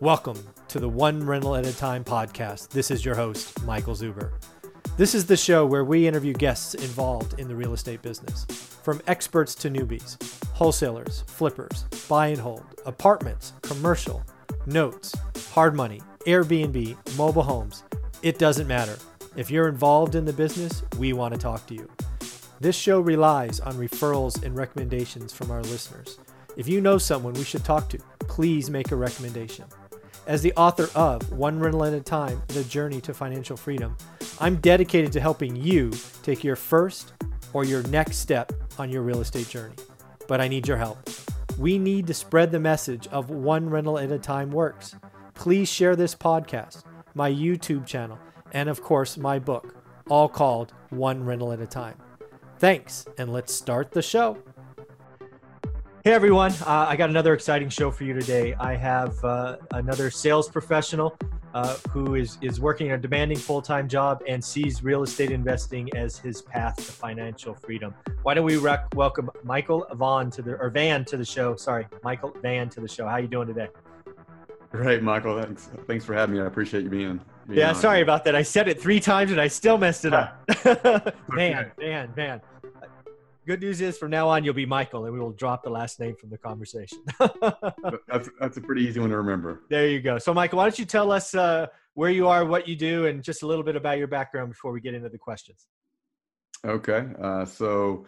Welcome to the One Rental at a Time podcast. This is your host, Michael Zuber. This is the show where we interview guests involved in the real estate business, from experts to newbies, wholesalers, flippers, buy and hold, apartments, commercial, notes, hard money, Airbnb, mobile homes. It doesn't matter. If you're involved in the business, we want to talk to you. This show relies on referrals and recommendations from our listeners. If you know someone we should talk to, please make a recommendation. As the author of One Rental at a Time The Journey to Financial Freedom, I'm dedicated to helping you take your first or your next step on your real estate journey. But I need your help. We need to spread the message of One Rental at a Time works. Please share this podcast, my YouTube channel, and of course, my book, all called One Rental at a Time. Thanks, and let's start the show. Hey everyone, uh, I got another exciting show for you today. I have uh, another sales professional uh, who is, is working a demanding full time job and sees real estate investing as his path to financial freedom. Why don't we rec- welcome Michael Vaughn to the or Van to the show? Sorry, Michael Van to the show. How are you doing today? Great, Michael. Thanks. Thanks for having me. I appreciate you being. being yeah, on. sorry about that. I said it three times and I still messed it up. man, man, man good news is from now on you'll be Michael, and we will drop the last name from the conversation. that's that's a pretty easy one to remember. There you go. So, Michael, why don't you tell us uh, where you are, what you do, and just a little bit about your background before we get into the questions. Okay. Uh, so,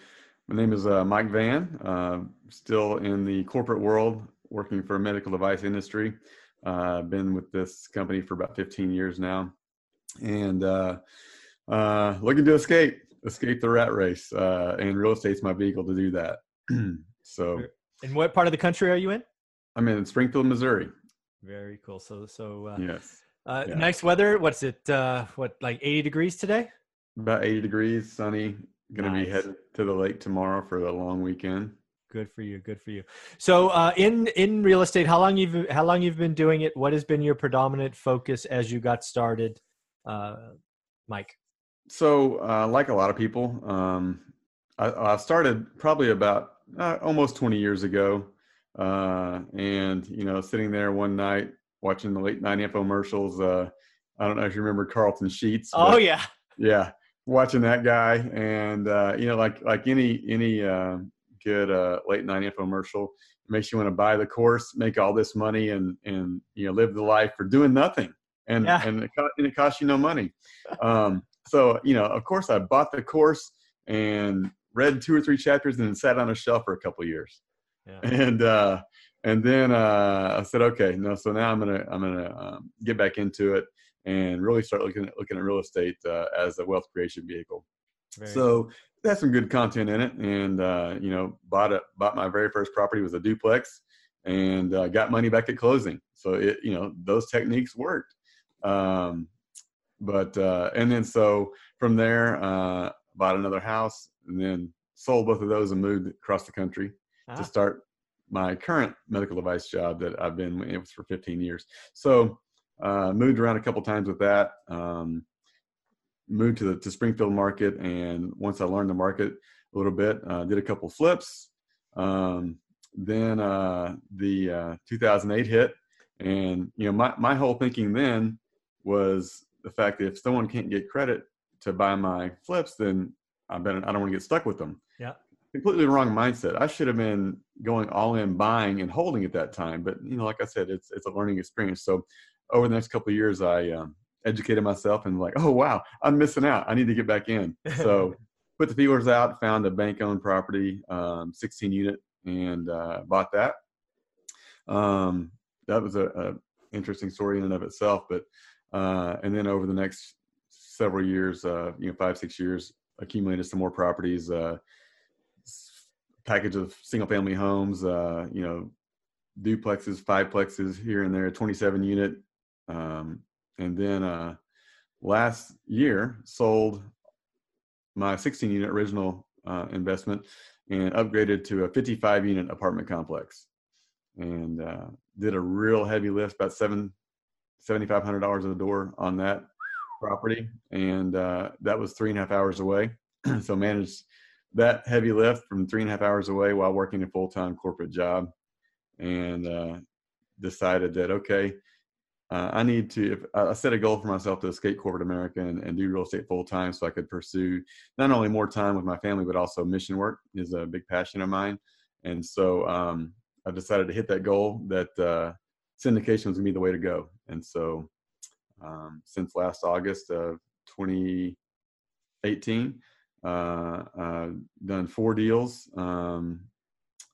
my name is uh, Mike Van. Uh, still in the corporate world, working for a medical device industry. Uh, I've been with this company for about 15 years now, and uh, looking to escape escape the rat race. Uh, and real estate's my vehicle to do that. so. And what part of the country are you in? I'm in Springfield, Missouri. Very cool. So, so uh, yes, uh, yeah. nice weather. What's it? Uh, what like 80 degrees today? About 80 degrees, sunny. Going to nice. be headed to the lake tomorrow for the long weekend. Good for you. Good for you. So, uh, in in real estate, how long you've how long you've been doing it? What has been your predominant focus as you got started, uh, Mike? So, uh, like a lot of people, um, I, I, started probably about uh, almost 20 years ago. Uh, and, you know, sitting there one night watching the late night infomercials. Uh, I don't know if you remember Carleton Sheets. Oh, yeah. Yeah. Watching that guy. And, uh, you know, like, like any, any uh, good late night infomercial, makes you want to buy the course, make all this money and, and, you know, live the life for doing nothing. And, yeah. and, it, and it costs you no money. Um, so you know of course i bought the course and read two or three chapters and then sat on a shelf for a couple years yeah. and uh and then uh i said okay no so now i'm gonna i'm gonna um, get back into it and really start looking at looking at real estate uh, as a wealth creation vehicle very so it has some good content in it and uh you know bought it bought my very first property was a duplex and uh, got money back at closing so it you know those techniques worked um but uh, and then so from there, uh, bought another house and then sold both of those and moved across the country ah. to start my current medical device job that I've been with for 15 years. So uh, moved around a couple times with that. Um, moved to the to Springfield market, and once I learned the market a little bit, uh, did a couple flips. Um, then uh, the uh, 2008 hit, and you know my my whole thinking then was the fact that if someone can't get credit to buy my flips, then I bet I don't want to get stuck with them. Yeah. Completely wrong mindset. I should have been going all in buying and holding at that time. But you know, like I said, it's it's a learning experience. So over the next couple of years, I um, educated myself and like, oh wow, I'm missing out. I need to get back in. So put the feelers out, found a bank owned property, um, 16 unit, and uh, bought that. Um, that was a, a interesting story in and of itself, but uh, and then over the next several years, uh, you know, five, six years, accumulated some more properties, uh, package of single family homes, uh, you know, duplexes, fiveplexes here and there, 27 unit. Um, and then uh, last year sold my 16 unit original uh, investment and upgraded to a 55 unit apartment complex. And uh, did a real heavy lift about seven seventy five hundred dollars a door on that property, and uh, that was three and a half hours away. so managed that heavy lift from three and a half hours away while working a full time corporate job, and uh, decided that okay, uh, I need to. If, I set a goal for myself to escape corporate America and, and do real estate full time, so I could pursue not only more time with my family, but also mission work is a big passion of mine. And so um, I decided to hit that goal that uh, syndication was gonna be the way to go. And so um, since last August of 2018, uh, uh, done four deals um,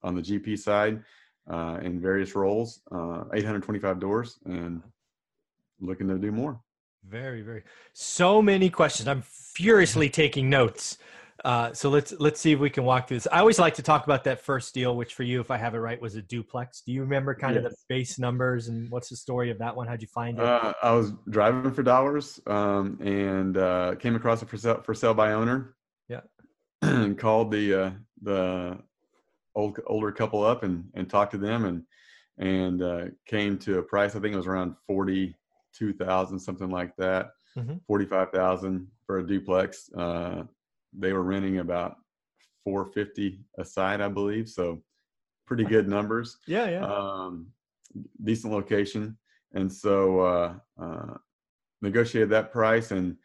on the GP side uh, in various roles, uh, 825 doors, and looking to do more. Very, very. So many questions. I'm furiously taking notes. Uh, so let's let's see if we can walk through this. I always like to talk about that first deal, which for you, if I have it right, was a duplex. Do you remember kind yes. of the base numbers and what's the story of that one? How'd you find it? Uh, I was driving for dollars um, and uh, came across a for sale, for sale by owner. Yeah, and called the uh, the old older couple up and and talked to them and and uh, came to a price. I think it was around forty two thousand, something like that. Mm-hmm. Forty five thousand for a duplex. Uh, they were renting about four fifty a side, I believe. So pretty good numbers. yeah, yeah. Um, decent location, and so uh, uh, negotiated that price and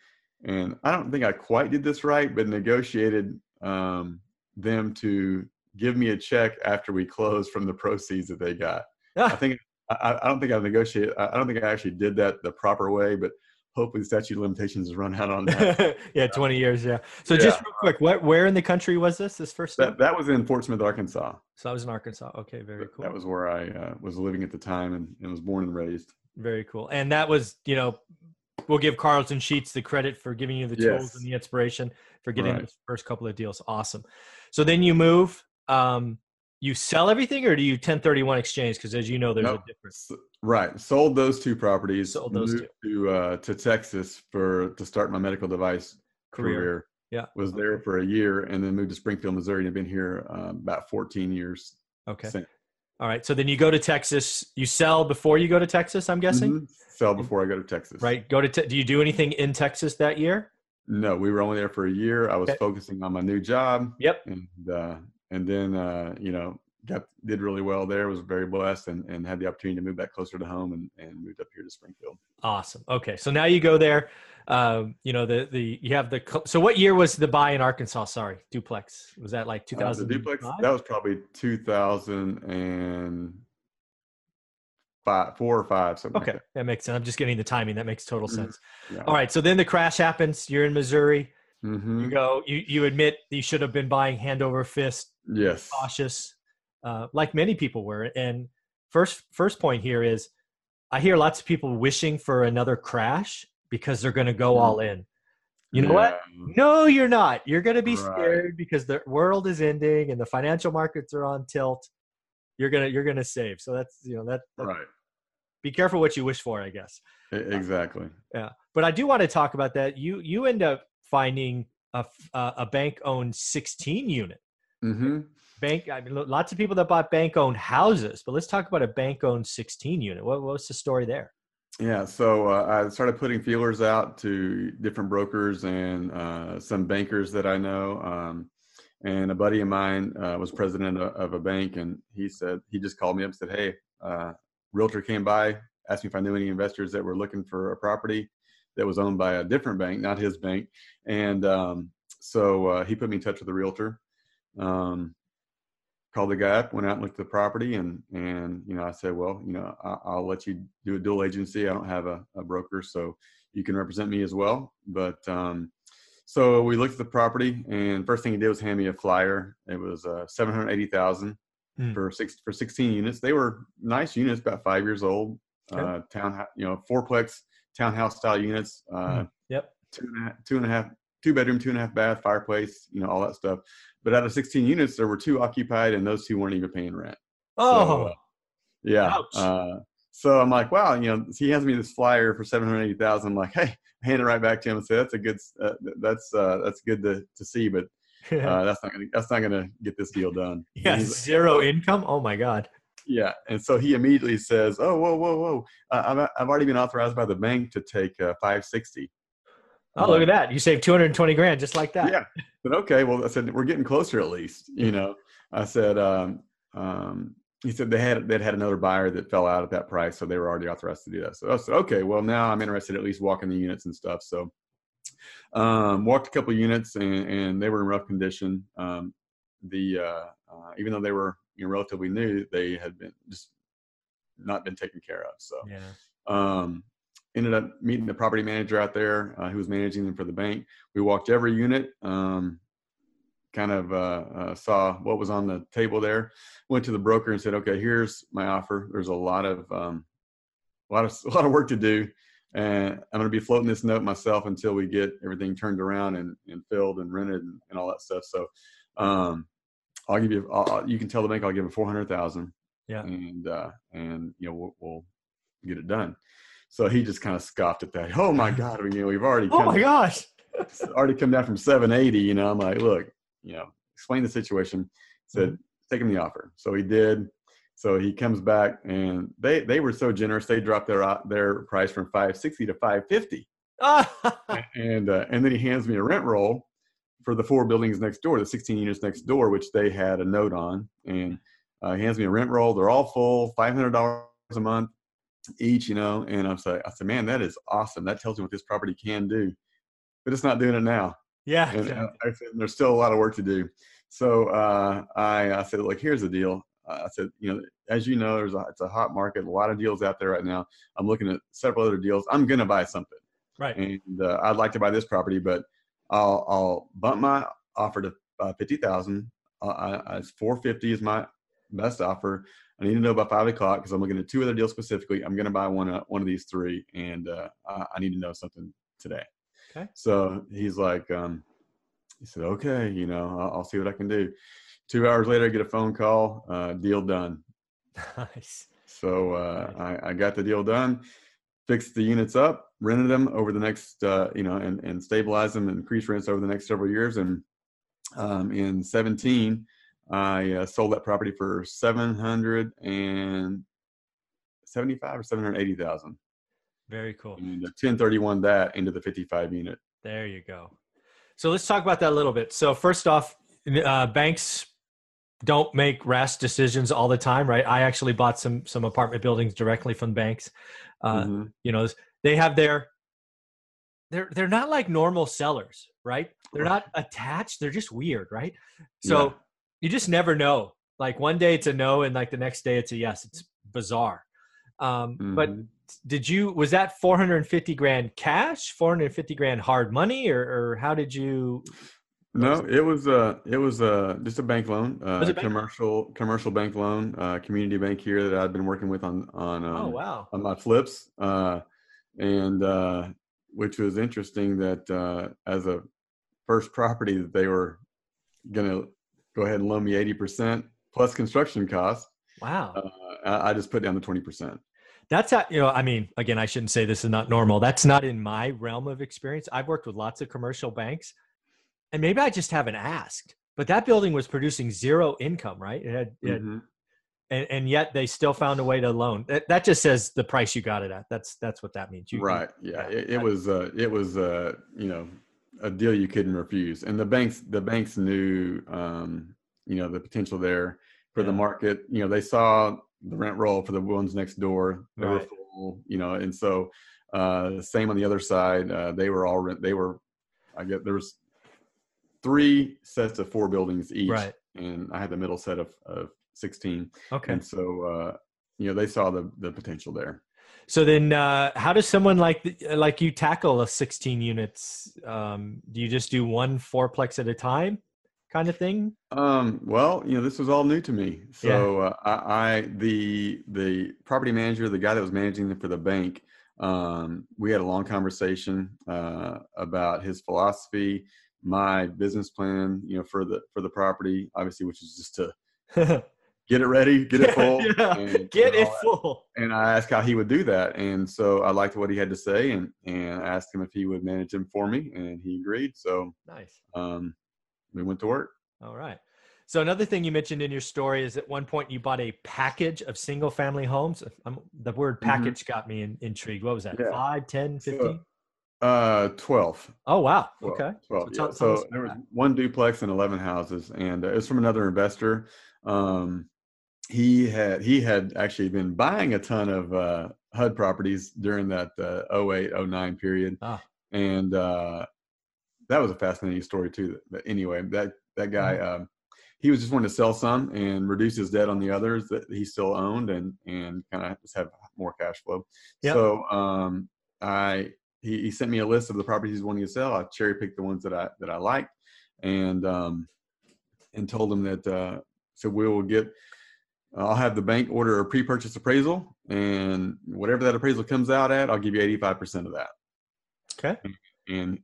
and I don't think I quite did this right, but negotiated um, them to give me a check after we closed from the proceeds that they got. I think I, I, don't think I negotiated. I don't think I actually did that the proper way, but hopefully the statute of limitations has run out on that. yeah, 20 years. Yeah. So yeah. just real quick, what, where in the country was this, this first that, that, was in Fort Smith, Arkansas. So I was in Arkansas. Okay. Very cool. That was where I uh, was living at the time and, and was born and raised. Very cool. And that was, you know, we'll give Carleton Sheets the credit for giving you the tools yes. and the inspiration for getting right. the first couple of deals. Awesome. So then you move, um, you sell everything or do you 1031 exchange? Because as you know, there's nope. a difference. Right. Sold those two properties. Sold those two. to uh, to Texas for to start my medical device career. career. Yeah. Was there for a year and then moved to Springfield, Missouri, and have been here uh, about 14 years. Okay. Since. All right. So then you go to Texas. You sell before you go to Texas. I'm guessing. Mm-hmm. Sell before I go to Texas. Right. Go to. Te- do you do anything in Texas that year? No, we were only there for a year. I was okay. focusing on my new job. Yep. And uh, and then uh, you know got did really well there. Was very blessed and, and had the opportunity to move back closer to home and, and moved up here to Springfield. Awesome. Okay, so now you go there. Um, you know the the you have the so what year was the buy in Arkansas? Sorry, duplex. Was that like 2000? Uh, duplex that was probably 2000 and five, four or five. Something okay, like that. that. makes sense. I'm just getting the timing. That makes total mm-hmm. sense. Yeah. All right, so then the crash happens. You're in Missouri. Mm-hmm. You go. You you admit you should have been buying hand over fist. Yes. Cautious, uh, like many people were. And first first point here is, I hear lots of people wishing for another crash because they're going to go all in. You know yeah. what? No, you're not. You're going to be right. scared because the world is ending and the financial markets are on tilt. You're gonna you're gonna save. So that's you know that, that right. Be careful what you wish for, I guess. Exactly. Yeah, but I do want to talk about that. You you end up finding a, a bank owned 16 unit. Mm-hmm. Bank. I mean, lots of people that bought bank owned houses, but let's talk about a bank owned 16 unit. What, what's the story there? Yeah, so uh, I started putting feelers out to different brokers and uh, some bankers that I know. Um, and a buddy of mine uh, was president of, of, a bank, and he said he just called me up and said, "Hey, uh, realtor came by, asked me if I knew any investors that were looking for a property that was owned by a different bank, not his bank. And um, so uh, he put me in touch with a realtor. Um, called the guy up, went out and looked at the property, and and you know I said, well, you know I, will let you do a dual agency. I don't have a, a, broker, so you can represent me as well. But um, so we looked at the property, and first thing he did was hand me a flyer. It was uh, seven hundred eighty thousand mm. for six for sixteen units. They were nice units, about five years old. Okay. Uh, town, you know, fourplex townhouse style units. Uh, mm, yep. Two and a half, two and a half, two bedroom, two and a half bath, fireplace, you know, all that stuff. But out of 16 units, there were two occupied, and those two weren't even paying rent. Oh, so, uh, yeah. Uh, so I'm like, wow, you know, he hands me this flyer for 780,000. I'm like, hey, I hand it right back to him and say, that's a good, uh, that's uh, that's good to, to see, but uh, that's not gonna that's not gonna get this deal done. Yeah, zero income. Oh my god. Yeah, and so he immediately says, "Oh, whoa, whoa, whoa! Uh, I've I've already been authorized by the bank to take uh, 560." Oh, look at that! You saved 220 grand just like that. Yeah. But okay, well, I said we're getting closer at least. You know, I said, um, um, he said they had they'd had another buyer that fell out at that price, so they were already authorized to do that. So I said, okay, well now I'm interested at least walking the units and stuff. So um, walked a couple units and, and they were in rough condition. Um, the uh, uh, even though they were you know, relatively new, they had been just not been taken care of. So Yeah. um, ended up meeting the property manager out there uh, who was managing them for the bank. We walked every unit, um, kind of uh, uh, saw what was on the table there. Went to the broker and said, "Okay, here's my offer. There's a lot of um, a lot of a lot of work to do, and I'm going to be floating this note myself until we get everything turned around and, and filled and rented and, and all that stuff. So." Um, I'll give you. I'll, you can tell the bank I'll give him four hundred thousand. Yeah. And uh, and you know we'll, we'll get it done. So he just kind of scoffed at that. Oh my God, you know we've already Oh come, my gosh. already come down from seven eighty. You know I'm like, look, you know, explain the situation. Said Mm-hmm. take him the offer. So he did. So he comes back and they they were so generous. They dropped their uh, their price from five sixty to five fifty and uh, and then he hands me a rent roll for the four buildings next door, the 16 units next door, which they had a note on, and uh, he hands me a rent roll. They're all full, $500 a month each, you know. And I'm like, I said, man, that is awesome. That tells me what this property can do, but it's not doing it now. yeah. And uh, I said, there's still a lot of work to do. So uh, I, I said, look, here's the deal. Uh, I said, you know, as you know, there's a, it's a hot market, a lot of deals out there right now. I'm looking at several other deals. I'm going to buy something right. and uh, I'd like to buy this property, but I'll I'll bump my offer to uh, fifty thousand. Uh, I, I, four fifty is my best offer. I need to know by five o'clock because I'm looking at two other deals specifically. I'm going to buy one uh, one of these three, and uh, I, I need to know something today. Okay. So he's like, um, he said, okay, you know, I'll, I'll see what I can do. Two hours later, I get a phone call. Uh, deal done. Nice. So uh, I, I got the deal done, fixed the units up, rented them over the next, uh, you know, and, and stabilized them and increased rents over the next several years. And um, in 17, I uh, sold that property for 775 or 780,000 Very cool. and uh, 1031 that into the 55 unit. There you go. So let's talk about that a little bit. So first off, uh, banks don't make rash decisions all the time, right? I actually bought some some apartment buildings directly from banks. Uh, Mhm. You know, they have their they're they're not like normal sellers, right? They're not attached. They're just weird, right? So Yeah. you just never know. Like one day it's a no, and like the next day it's a yes. It's bizarre. Um, But Mhm. did you was that 450 grand cash 450 grand hard money or, or how did you No, it was uh it was uh just a bank loan, uh it bank? commercial commercial bank loan, uh community bank here that I'd been working with on on um, oh wow on my flips, uh and uh which was interesting that uh as a first property that they were gonna go ahead and loan me eighty percent plus construction costs. wow Uh, I, I just put down the twenty percent. that's how you know i mean again i shouldn't say this is not normal that's not in my realm of experience i've worked with lots of commercial banks and maybe i just haven't asked but that building was producing zero income right? It had, it had Mm-hmm. and, and yet they still found a way to loan. That, that just says the price you got it at. That's that's what that means. You, right yeah. yeah, it, it was uh it was uh you know a deal you couldn't refuse. And the banks the banks knew um you know the potential there for the market. You know they saw the rent roll for the ones next door. They were Right. full you know and so uh same on the other side uh they were all rent they were i get there was three sets of four buildings each right and i had the middle set of of 16 okay and so uh you know they saw the the potential there So then, uh, how does someone like the- like you tackle a 16 units? Um, do you just do one fourplex at a time, kind of thing? Um, well, you know, this was all new to me. So uh, I, I, the the property manager, the guy that was managing them for the bank, um, we had a long conversation uh, about his philosophy, my business plan, you know, for the for the property, obviously, which is just to get it ready, get it full, Yeah, and, Get and it that. full. And I asked how he would do that, and so I liked what he had to say, and and I asked him if he would manage them for me, and he agreed. So Nice. um, we went to work. All right. So another thing you mentioned in your story is at one point you bought a package of single family homes. Um, the word Mm-hmm. package got me in, intrigued. What was that? Yeah. Five, 10, 15? Uh, twelve. oh, wow. 12, Okay. 12, So yeah. So there was that. one duplex and 11 houses, and uh, it's from another investor. Um, he had he had actually been buying a ton of uh, HUD properties during that uh, 08, 09 period, Ah. and uh, that was a fascinating story too. But anyway, that that guy. Mm-hmm. Um, he was just wanting to sell some and reduce his debt on the others that he still owned and and kind of just have more cash flow. Yep. So um, I he, he sent me a list of the properties he's wanting to sell. I cherry picked the ones that I that I liked, and um, and told him that uh, so we will get. I'll have the bank order a pre-purchase appraisal, and whatever that appraisal comes out at, I'll give you eighty-five percent of that. Okay. And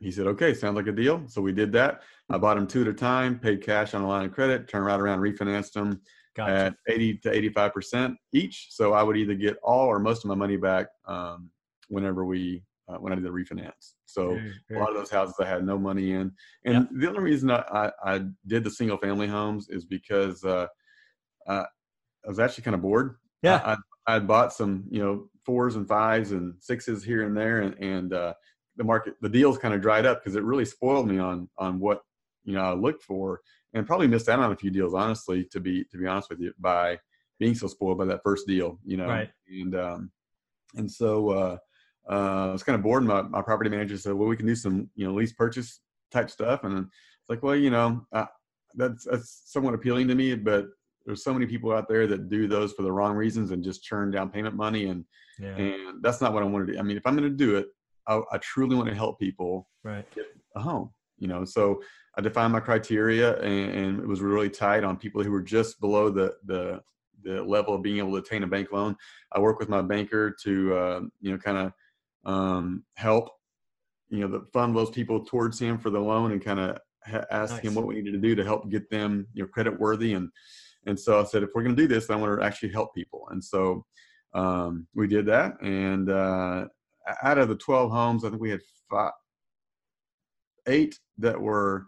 he said, "Okay, sounds like a deal." So we did that. I bought them two at a time, paid cash on a line of credit, turned right around, refinanced them Gotcha. at 80 to 85 percent each. So I would either get all or most of my money back um, whenever we uh, when I did the refinance. So a lot of those houses I had no money in, and the only reason I, I, I did the single family homes is because uh, uh, I was actually kind of bored. Yeah. I, I had bought some you know fours and fives and sixes here and there, and and uh, the market the deals kind of dried up because it really spoiled me on on what you know I looked for, and probably missed out on a few deals honestly to be to be honest with you by being so spoiled by that first deal, you know, Right. and um, and so uh, I was kind of bored. My my property manager said, "Well, we can do some you know lease purchase type stuff," and it's like, well, you know, uh, that's that's somewhat appealing to me, but there's so many people out there that do those for the wrong reasons and just churn down payment money, and yeah. and that's not what I want to do. I mean, if I'm going to do it, I, I truly want to help people Right. a home you know so i defined my criteria and, and it was really tight on people who were just below the the the level of being able to attain a bank loan i work with my banker to uh, you know kind of um, help you know the fund those people towards him for the loan and kind of ha- ask Nice. him what we needed to do to help get them you know credit worthy and and so i said if we're going to do this i want to actually help people and so um, we did that and uh, out of the 12 homes i think we had five eight that were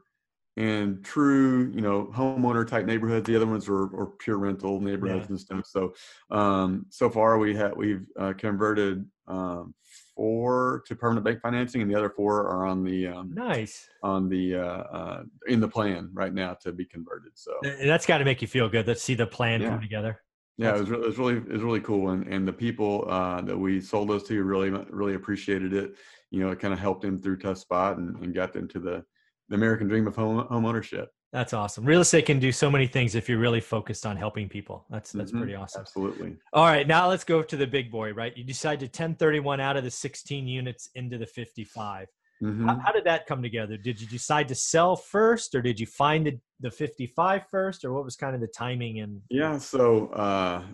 in true, you know, homeowner type neighborhoods. The other ones were, were pure rental neighborhoods Yeah. and stuff. So, um, so far we have we've uh, converted um, four to permanent bank financing, and the other four are on the um, Nice. on the uh, uh, in the plan right now to be converted. So, And that's got to make you feel good. Let's see the plan Yeah. come together. yeah, it was, it was really it was really cool, and and the people uh, that we sold those to really really appreciated it. You know, it kind of helped them through tough spot and, and got them to the the American dream of home home ownership. That's awesome. Real estate can do so many things if you're really focused on helping people. That's that's Mhm. pretty awesome. Absolutely. All right, now let's go to the big boy, right? You decide to 1031 out of the 16 units into the 55. Mhm. How, how did that come together? Did you decide to sell first, or did you find the, the 55 first, or what was kind of the timing and? Yeah. So uh,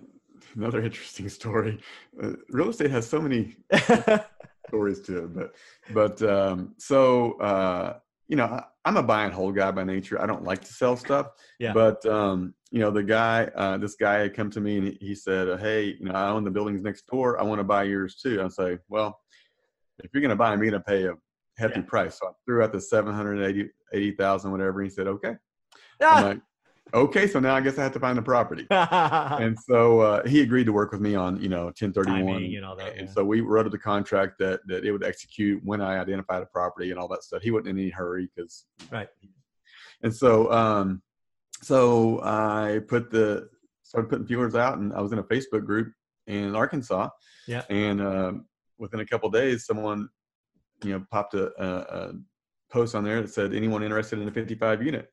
another interesting story. Uh, real estate has so many stories to it, but but um, so uh, you know, I'm a buy and hold guy by nature. I don't like to sell stuff. Yeah. But um, you know, the guy, uh, this guy had come to me and he, said, uh, "Hey, you know, I own the buildings next door. I want to buy yours too." I say, "Well, if you're going to buy them, you're going to pay a hefty Yeah. price." So I threw out the seven hundred eighty eighty thousand, whatever. He said, "Okay." Ah! like, "Okay, so now I guess I have to find the property." and so uh, he agreed to work with me on you know 1031 Timing and all that, and yeah. so we wrote up the contract that that it would execute when i identified a property and all that stuff he wasn't in any hurry because Right. and so um so i put the started putting feelers out and i was in a facebook group in arkansas Yeah. and um within a couple days someone you know popped a, a, a post on there that said anyone interested in a 55 unit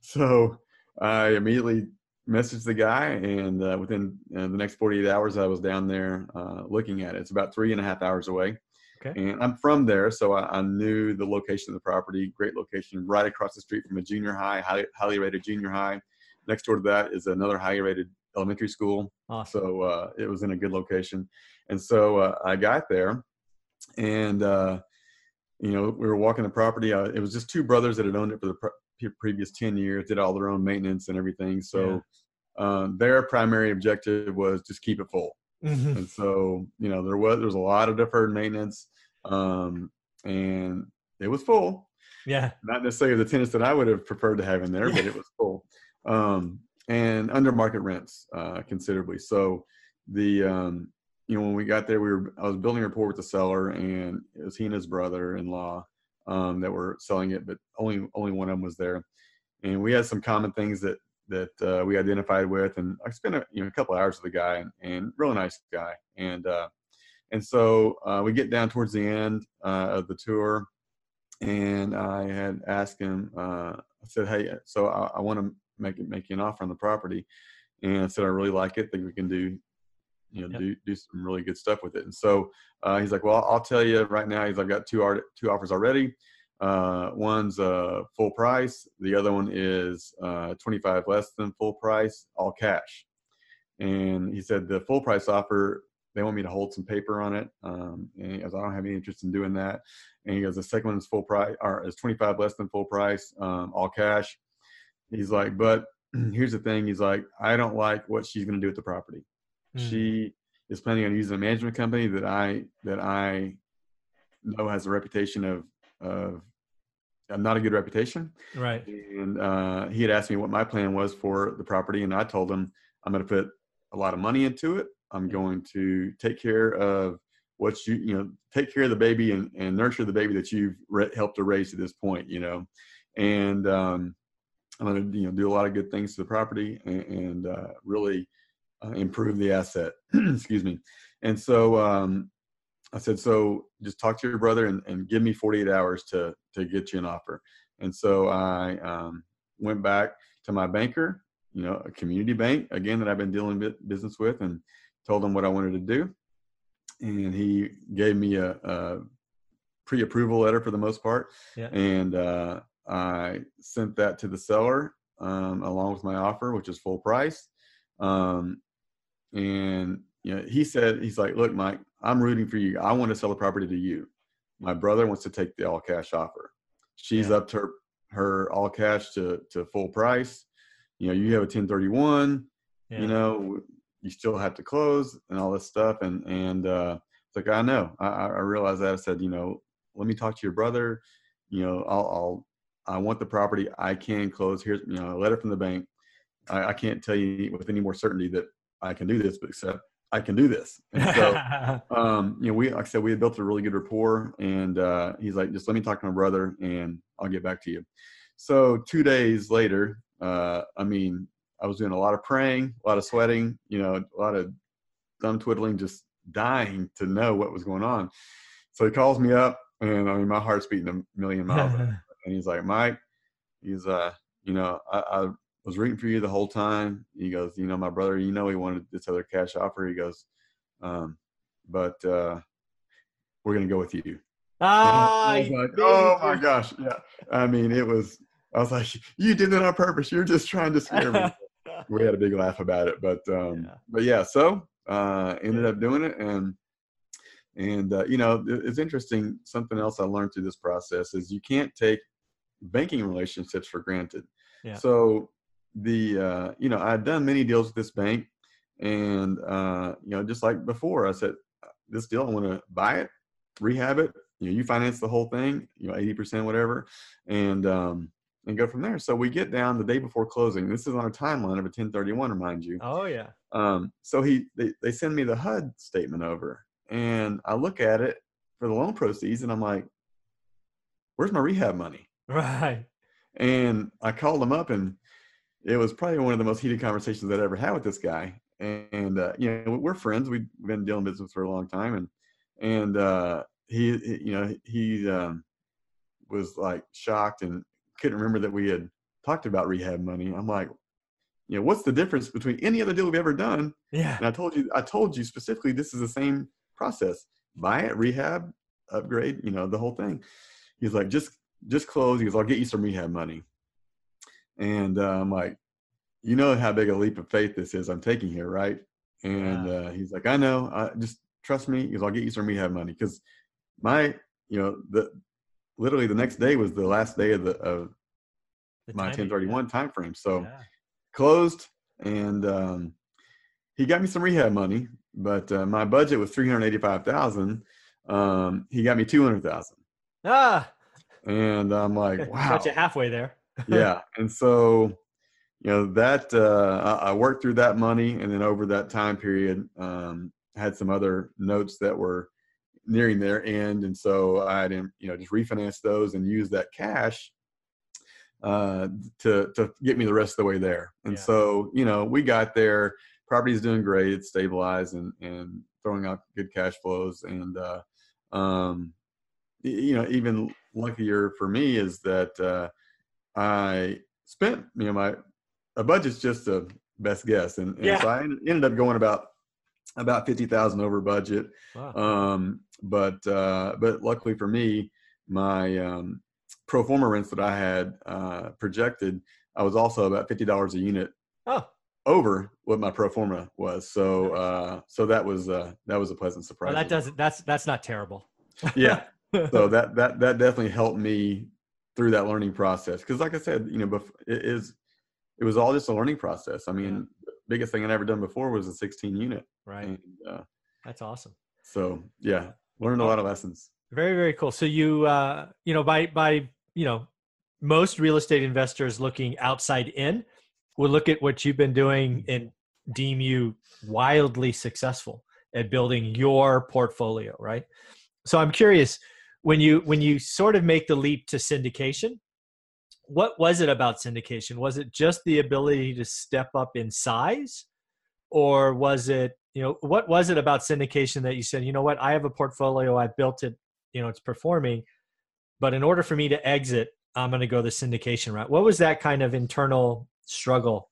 so i immediately messaged the guy and uh, within uh, the next 48 hours i was down there uh, looking at it. It's about three and a half hours away. Okay. and i'm from there so I, I knew the location of the property. Great location right across the street from a junior high highly, highly rated junior high. Next door to that is another highly rated elementary school. Awesome. so uh, it was in a good location. And so uh, i got there and uh, you know we were walking the property. Uh, it was just two brothers that had owned it for the previous 10 years did all their own maintenance and everything so um, their primary objective was just keep it full Mhm. and so you know there was there was a lot of deferred maintenance um, and it was full Yeah. Not necessarily the tenants that I would have preferred to have in there, yeah. but it was full. Um, and under market rents uh, considerably. So the um, you know when we got there, we were I was building a rapport with the seller, and it was he and his brother-in-law um, that were selling it, but only only one of them was there, and we had some common things that that uh, we identified with, and I spent a, you know a couple hours with the guy, and, and really nice guy, and uh, and so uh, we get down towards the end uh, of the tour, and I had asked him, uh, I said, hey, so I, I want to make make you an offer on the property, and I said I really like it, think we can do you know yep. do do some really good stuff with it. And so uh, he's like, well, I'll tell you right now. He's I've got two art two offers already. Uh, one's uh, full price. The other one is uh, 25 less than full price, all cash. And he said the full price offer, they want me to hold some paper on it. Um, and he goes, I don't have any interest in doing that. And he goes, the second one is full price, or is 25 less than full price, um, all cash. He's like, but here's the thing. He's like, I don't like what she's going to do with the property. Mm. She is planning on using a management company that I that I know has a reputation of of not a good reputation. Right. And uh, he had asked me what my plan was for the property, and I told him I'm going to put a lot of money into it. I'm going to take care of what you you know take care of the baby and, and nurture the baby that you've re- helped to raise to this point. You know, and um, I'm going to you know do a lot of good things to the property and, and uh, really uh, improve the asset. Excuse me. And so um, I said, so just talk to your brother and, and, give me 48 hours to to get you an offer. And so I um, went back to my banker, you know, a community bank again that I've been dealing business with, and told him what I wanted to do. And he gave me a, a pre-approval letter for the most part, yeah. and uh, I sent that to the seller um, along with my offer, which is full price. Um, and you know, he said, he's like, look, Mike, I'm rooting for you. I want to sell the property to you. My brother wants to take the all cash offer. She's yeah. up to her, her all cash to, to full price. You know, you have a 1031, yeah. you know, you still have to close and all this stuff. And, and, uh, it's like, I know, I, I realized that I said, you know, let me talk to your brother, you know, I'll, I'll, I want the property. I can close. Here's, you know, a letter from the bank. I, I can't tell you with any more certainty that I can do this, but except I can do this. And so, um, you know, we, like I said, we had built a really good rapport and, uh, he's like, just let me talk to my brother and I'll get back to you. So two days later, uh, I mean, I was doing a lot of praying, a lot of sweating, you know, a lot of thumb twiddling, just dying to know what was going on. So he calls me up and I mean, my heart's beating a million miles. and he's like, Mike, he's, uh, you know, I, I was rooting for you the whole time. He goes, you know, my brother, you know, he wanted this other cash offer. He goes, um, but uh, we're gonna go with you. Ah, like, oh my gosh, yeah. I mean, it was. I was like, you did it on purpose. You're just trying to scare me. we had a big laugh about it, but um, yeah. but yeah. So uh, ended up doing it, and and uh, you know, it's interesting. Something else I learned through this process is you can't take banking relationships for granted. Yeah. So the uh, you know I'd done many deals with this bank, and uh, you know just like before, I said this deal I want to buy it, rehab it. You know, you finance the whole thing, you know, eighty percent, whatever, and um, and go from there. So we get down the day before closing. This is on a timeline of a 1031, remind you. Oh yeah. Um, so he they, they send me the HUD statement over, and I look at it for the loan proceeds, and I'm like, "Where's my rehab money?" Right. And I called them up, and it was probably one of the most heated conversations I'd ever had with this guy. And uh, you know, we're friends. We've been dealing business for a long time, and and uh, he, he, you know, he um, was like shocked and couldn't remember that we had talked about rehab money. I'm like, you know, what's the difference between any other deal we've ever done? Yeah. And I told you, I told you specifically, this is the same process: buy it, rehab, upgrade, you know, the whole thing. He's like, just just close. He goes, I'll get you some rehab money. And uh, I'm like, you know how big a leap of faith this is I'm taking here, right? And uh, he's like, I know. I, just trust me, because I'll get you some rehab money. Because my, you know, the literally the next day was the last day of the of the my 1031 yeah. time frame. So yeah. closed, and um, he got me some rehab money, but uh, my budget was 385,000. Um, he got me 200,000. Ah. and I'm like, wow, got you halfway there. Yeah, and so you know that uh, I worked through that money, and then over that time period, um, had some other notes that were nearing their end, and so I didn't, you know, just refinance those and use that cash uh, to to get me the rest of the way there. And yeah. so, you know, we got there. Property's doing great. It's stabilized and and throwing out good cash flows. And uh, um, you know, even luckier for me is that uh, I spent you know my a budget's just a best guess, and, and yeah. so I ended up going about about fifty thousand over budget. Wow. Um, but uh, but luckily for me, my um, pro forma rents that I had uh, projected, I was also about fifty dollars a unit. Oh. Over what my pro forma was, so uh, so that was uh, that was a pleasant surprise. Well, that doesn't that's that's not terrible. yeah, so that that that definitely helped me through that learning process because, like I said, you know, it is it was all just a learning process. I mean, yeah. biggest thing I'd ever done before was a 16 unit. Right. And, uh, That's awesome. So yeah, learned a lot of lessons. Very very cool. So you uh, you know by by you know most real estate investors looking outside in will look at what you've been doing and deem you wildly successful at building your portfolio, right? So I'm curious when you when you sort of make the leap to syndication, what was it about syndication? Was it just the ability to step up in size or was it, you know, what was it about syndication that you said, you know what, I have a portfolio, I built it, you know, it's performing, but in order for me to exit, I'm going to go the syndication route. What was that kind of internal struggle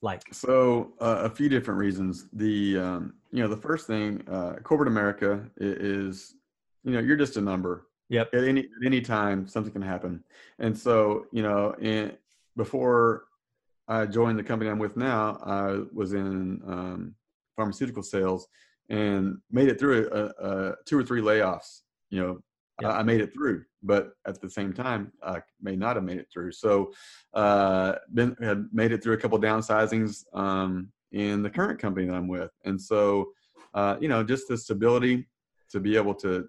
like? So uh, a few different reasons. The um, you know the first thing, uh, corporate America is, you know, you're just a number. Yep. At any at any time, something can happen, and so you know, in, before I joined the company I'm with now, I was in um, pharmaceutical sales and made it through a, a, two or three layoffs. You know, yep. I, I made it through, but at the same time, I may not have made it through. So, uh, been had made it through a couple downsizings um, in the current company that I'm with, and so uh, you know, just the stability to be able to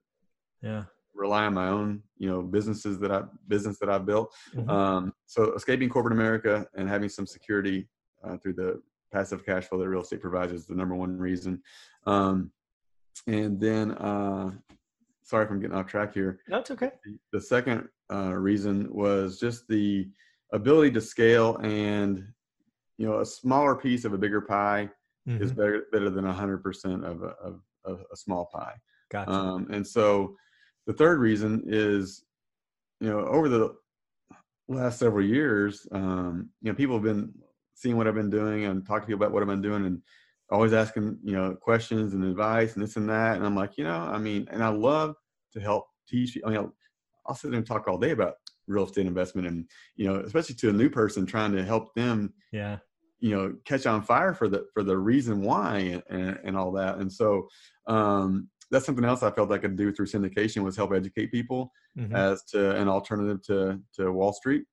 yeah rely on my own you know businesses that i business that i've built mm-hmm. um, so escaping corporate america and having some security uh, through the passive cash flow that real estate provides is the number one reason um, and then uh, sorry if i'm getting off track here that's okay the second uh, reason was just the ability to scale and you know a smaller piece of a bigger pie mm-hmm. is better better than 100% of a, of, of a small pie gotcha. Um, and so the third reason is, you know, over the last several years, um, you know, people have been seeing what I've been doing and talking to people about what I've been doing and always asking, you know, questions and advice and this and that. And I'm like, you know, I mean, and I love to help teach. I mean, I'll sit there and talk all day about real estate investment and, you know, especially to a new person trying to help them, yeah, you know, catch on fire for the, for the reason why and, and all that. And so, um, that's something else I felt I could do through syndication was help educate people mm-hmm. as to an alternative to to Wall Street,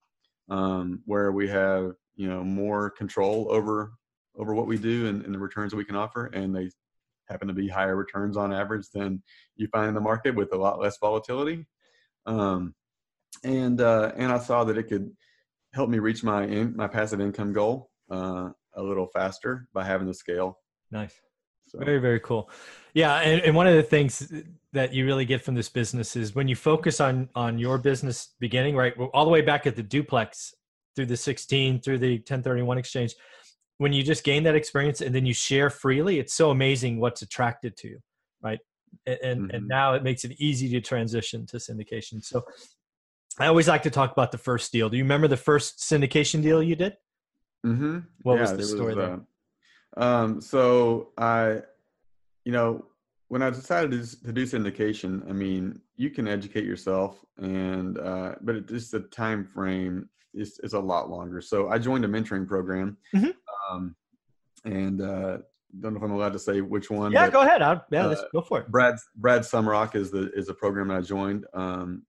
um, where we have you know more control over over what we do and, and, the returns that we can offer, and they happen to be higher returns on average than you find in the market with a lot less volatility. Um, and uh, and I saw that it could help me reach my in, my passive income goal uh, a little faster by having the scale. Nice. So. Very, very cool. Yeah, and, and one of the things that you really get from this business is when you focus on on your business beginning, right, all the way back at the duplex through the 16 through the 1031 exchange, when you just gain that experience and then you share freely, it's so amazing what's attracted to you, right? And mm-hmm. and now it makes it easy to transition to syndication. So I always like to talk about the first deal. Do you remember the first syndication deal you did? Mm-hmm. What yeah, was the story was, there? Uh, um, so I, you know, when I decided to, to do syndication, I mean, you can educate yourself, and uh, but it just the time frame is is a lot longer. So I joined a mentoring program, mm-hmm. um, and uh, don't know if I'm allowed to say which one. Yeah, go ahead. I'll, yeah, let's uh, go for it. Brad Brad Sumrok is the is a program that I joined. Um,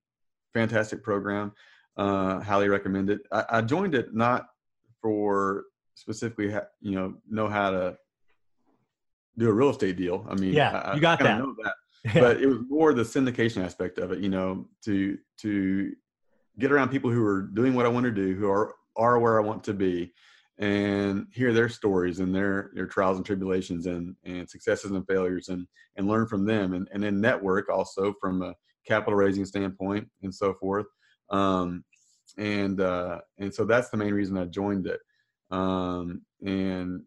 fantastic program. Uh, highly recommend it. I, I joined it not for specifically, ha- you know, know how to do a real estate deal. I mean, yeah, I, you got that. Know that. but it was more the syndication aspect of it, you know, to to get around people who are doing what I want to do, who are are where I want to be, and hear their stories and their their trials and tribulations and and successes and failures and and learn from them and and then network also from a capital raising standpoint and so forth. Um, and uh, and so that's the main reason I joined it. Um, and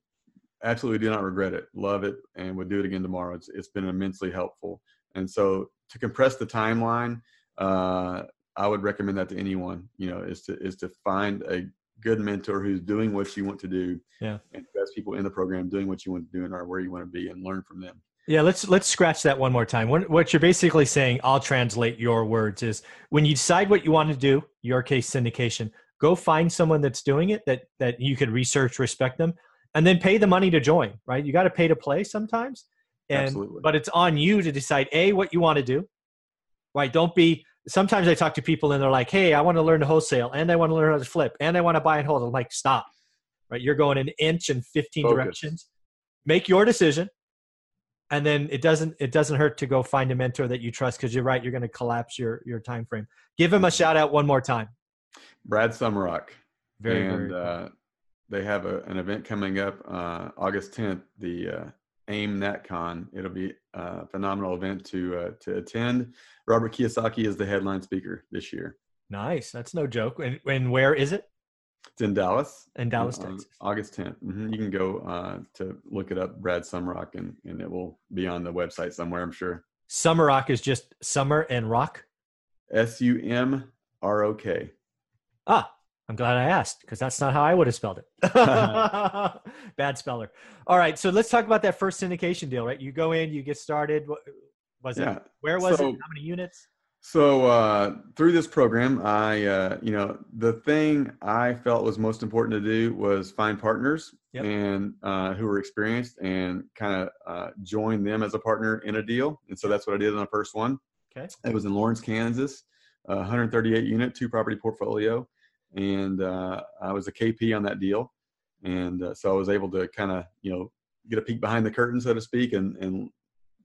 absolutely do not regret it. Love it and would do it again tomorrow. It's it's been immensely helpful. And so to compress the timeline, uh, I would recommend that to anyone. You know, is to is to find a good mentor who's doing what you want to do. Yeah. And best people in the program doing what you want to do and are where you want to be and learn from them. Yeah, let's let's scratch that one more time. What, what you're basically saying, I'll translate your words, is when you decide what you want to do, your case syndication, go find someone that's doing it that that you could research, respect them, and then pay the money to join. Right? You got to pay to play sometimes, and Absolutely. but it's on you to decide a what you want to do. Right? Don't be. Sometimes I talk to people and they're like, "Hey, I want to learn to wholesale, and I want to learn how to flip, and I want to buy and hold." I'm like, "Stop! Right? You're going an inch in 15 Focus. directions. Make your decision." and then it doesn't it doesn't hurt to go find a mentor that you trust because you're right you're going to collapse your your time frame give him a shout out one more time Brad Sumrok. very and very cool. uh, they have a, an event coming up uh, August 10th, the uh, AIM NetCon. It'll be a phenomenal event to uh, to attend. Robert Kiyosaki is the headline speaker this year. nice that's no joke and, and where is it It's in Dallas. in dallas on texas August 10th. hmm You can go uh, to look it up, Brad Sumrok, and, and it will be on the website somewhere, I'm sure. summer rock is just summer and rock S U M R O K. ah i'm glad i asked because that's not how i would have spelled it bad speller all right so let's talk about that first syndication deal right you go in you get started What- was Yeah. it where was So- it how many units So uh, through this program, I, uh, you know, the thing I felt was most important to do was find partners Yep. and uh, who were experienced and kind of uh, join them as a partner in a deal. And so that's what I did on the first one. Okay. It was in Lawrence, Kansas, uh, 138 unit, two property portfolio, and uh, I was a KP on that deal. And uh, so I was able to kind of, you know, get a peek behind the curtain, so to speak, and and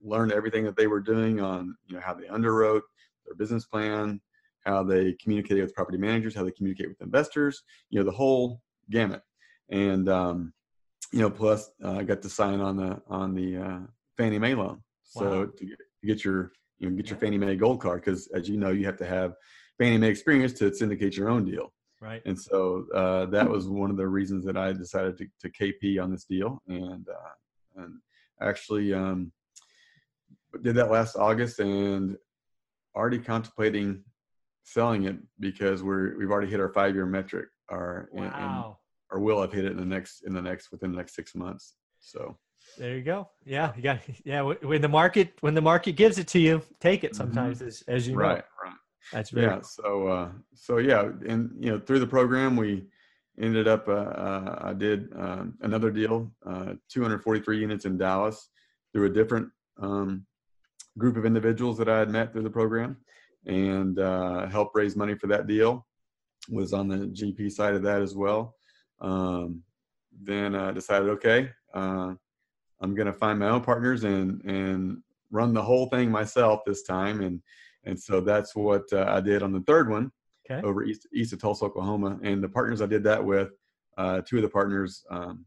learn everything that they were doing on, you know, how they underwrote their business plan, how they communicated with property managers, how they communicate with investors, you know, the whole gamut. And um, you know, plus uh, I got to sign on the on the uh, Fannie Mae loan. So Wow. to get, to get your you know get your Fannie Mae Gold Card because as you know you have to have Fannie Mae experience to syndicate your own deal. Right And so uh, that was one of the reasons that I decided to, to KP on this deal, and uh, and actually um, did that last August, and already contemplating selling it because we're we've already hit our five year metric, our and, and- wow or will have hit it in the next in the next within the next six months. So There you go. Yeah, you got. Yeah, when the market when the market gives it to you, take it. Mhm. Sometimes, as as you know, right, right. That's very. yeah so uh so yeah and you know through the program we ended up uh, uh i did um, another deal uh 243 units in dallas through a different um group of individuals that i had met through the program and uh helped raise money for that deal was on the gp side of that as well um then i decided okay uh i'm gonna find my own partners and and run the whole thing myself this time and and so that's what uh, I did on the third one Okay. over east, east of Tulsa, Oklahoma. And the partners I did that with, uh, two of the partners, um,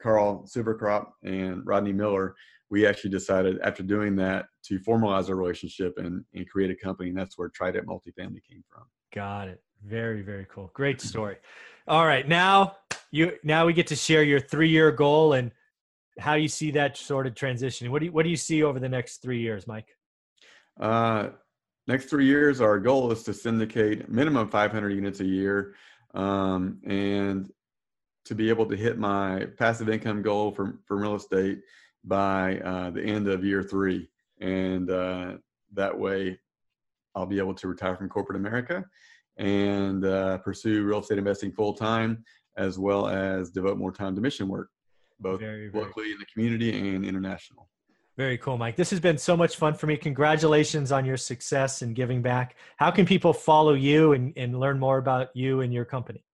Carl Silvercrop and Rodney Miller, we actually decided after doing that to formalize our relationship and, and create a company. And that's where Trident Multifamily came from. Got it. Very very cool. Great story. All right, now you now we get to share your three year goal and how you see that sort of transition. What do you what do you see over the next three years, Mike? Uh, next three years, our goal is to syndicate minimum 500 units a year, um, and to be able to hit my passive income goal for for real estate by uh, the end of year three, and uh, that way, I'll be able to retire from corporate America and uh, pursue real estate investing full time, as well as devote more time to mission work, both Very, very locally in the community and international. Very cool, Mike. This has been so much fun for me. Congratulations on your success and giving back. How can people follow you and, and learn more about you and your company?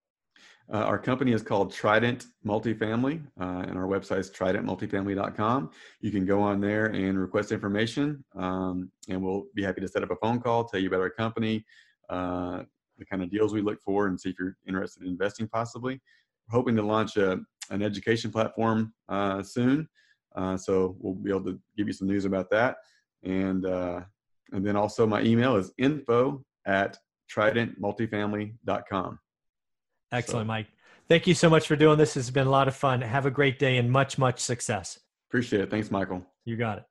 Uh, our company is called Trident Multifamily, uh, and our website is tridentmultifamily.com. You can go on there and request information, um, and we'll be happy to set up a phone call, tell you about our company, uh, the kind of deals we look for and see if you're interested in investing possibly. We're hoping to launch a, an education platform uh, soon. Uh, so we'll be able to give you some news about that. And, uh, and then also my email is info at tridentmultifamily.com. Excellent, so, Mike. Thank you so much for doing this. It's been a lot of fun. Have a great day and much, much success. Appreciate it. Thanks, Michael. You got it.